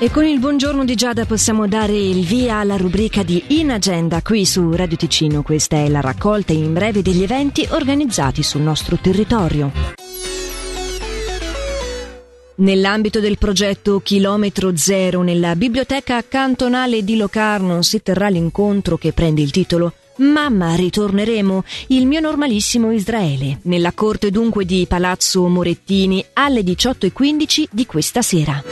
E con il buongiorno di Giada possiamo dare il via alla rubrica di In Agenda qui su Radio Ticino. Questa è la raccolta in breve degli eventi organizzati sul nostro territorio. Nell'ambito del progetto Chilometro Zero, nella biblioteca cantonale di Locarno si terrà l'incontro che prende il titolo Mamma, ritorneremo, il mio normalissimo Israele, nella corte dunque di Palazzo Morettini alle 18.15 di questa sera.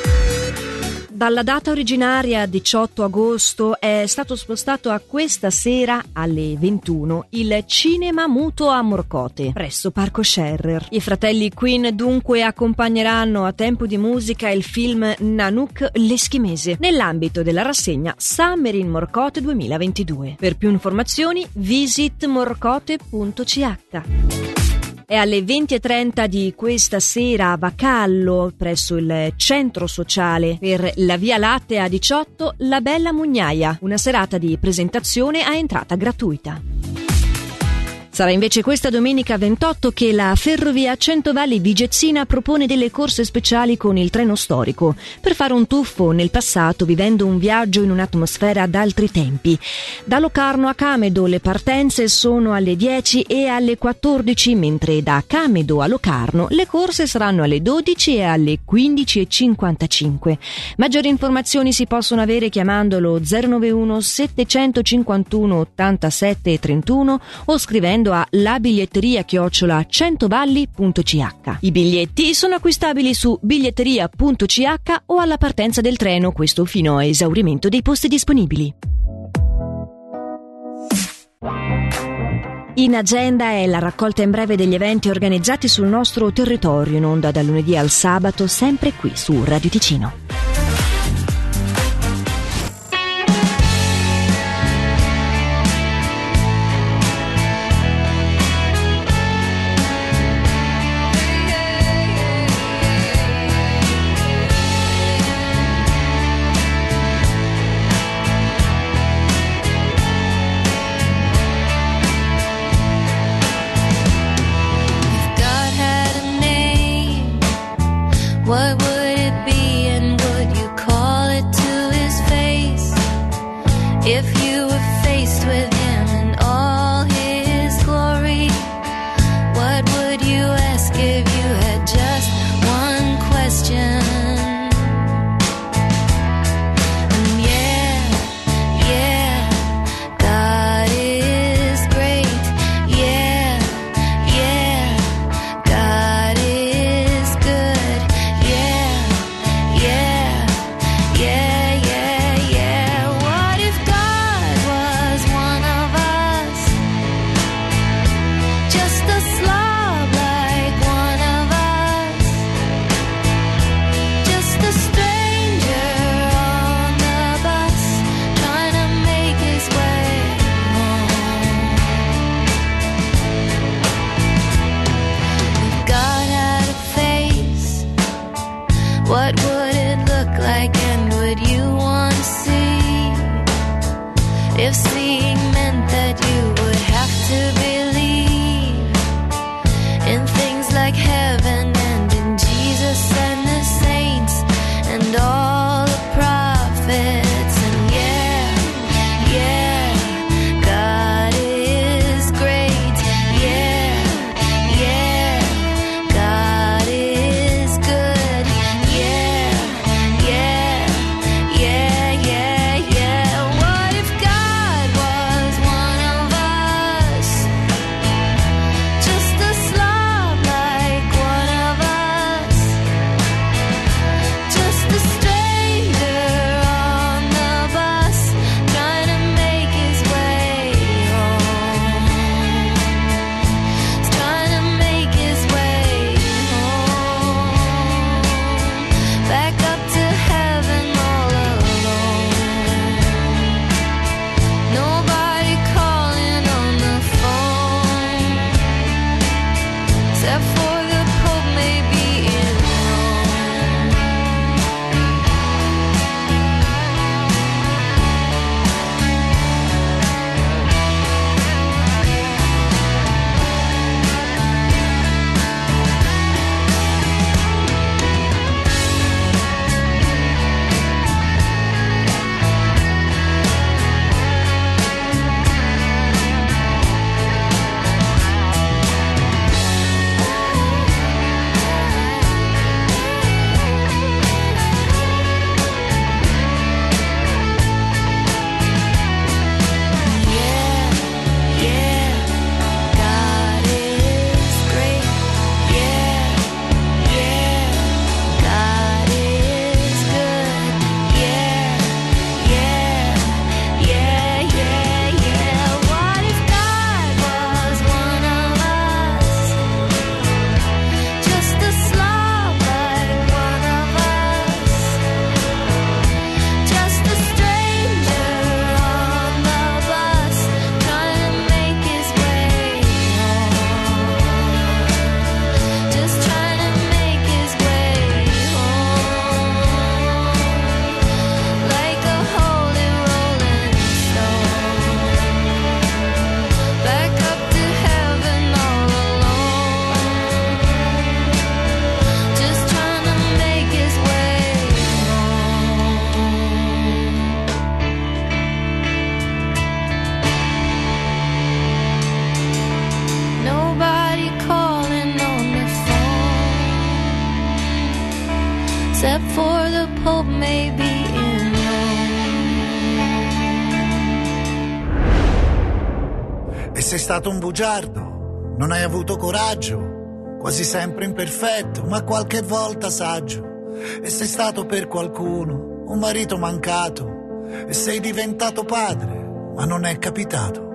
Dalla data originaria 18 agosto è stato spostato a questa sera alle 21 il cinema muto a Morcote presso Parco Scherrer. I fratelli Queen dunque accompagneranno a tempo di musica il film Nanook l'Eschimese nell'ambito della rassegna Summer in Morcote 2022. Per più informazioni visit morcote.ch. È alle 20.30 di questa sera a Bacallo, presso il centro sociale, per la Via Lattea 18, La Bella Mugnaia, una serata di presentazione a entrata gratuita. Sarà invece questa domenica 28 che la Ferrovia Centovalli Vigezzina propone delle corse speciali con il treno storico per fare un tuffo nel passato vivendo un viaggio in un'atmosfera d'altri tempi. Da Locarno a Camedo le partenze sono alle 10 e alle 14, mentre da Camedo a Locarno le corse saranno alle 12 e alle 15.55. Maggiori informazioni si possono avere chiamandolo 091 751 87 31 o scrivendo scrivendo a labiglietteria chiocciola centovalli.ch. I biglietti sono acquistabili su biglietteria.ch o alla partenza del treno, questo fino a esaurimento dei posti disponibili. In agenda è la raccolta in breve degli eventi organizzati sul nostro territorio in onda dal lunedì al sabato, sempre qui su Radio Ticino. If you were faced with What would it look like and would you want to see? If seeing meant that you except for the Pope, maybe in Rome. E sei stato un bugiardo, non hai avuto coraggio, quasi sempre imperfetto, ma qualche volta saggio. E sei stato per qualcuno un marito mancato, e sei diventato padre, ma non è capitato.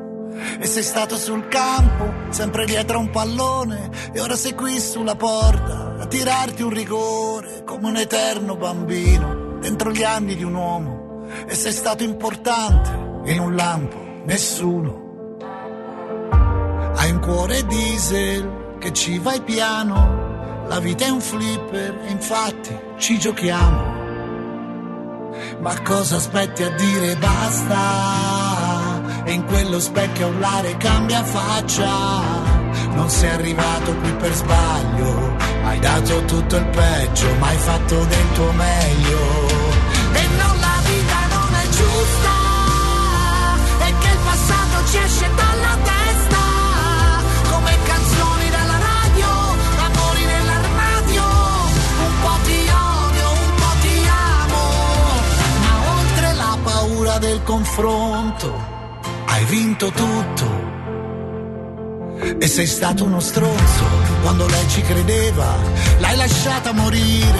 E sei stato sul campo, sempre dietro a un pallone, e ora sei qui sulla porta a tirarti un rigore come un eterno bambino dentro gli anni di un uomo. E sei stato importante in un lampo, nessuno. Hai un cuore diesel che ci vai piano, la vita è un flipper e infatti ci giochiamo. Ma cosa aspetti a dire basta? E in quello specchio urlare cambia faccia. Non sei arrivato qui per sbaglio, hai dato tutto il peggio, ma hai fatto del tuo meglio. E non la vita non è giusta, e che il passato ci esce dalla testa, come canzoni dalla radio, amori nell'armadio, un po' ti odio, un po' ti amo, ma oltre la paura del confronto, hai vinto tutto. E sei stato uno stronzo quando lei ci credeva, l'hai lasciata morire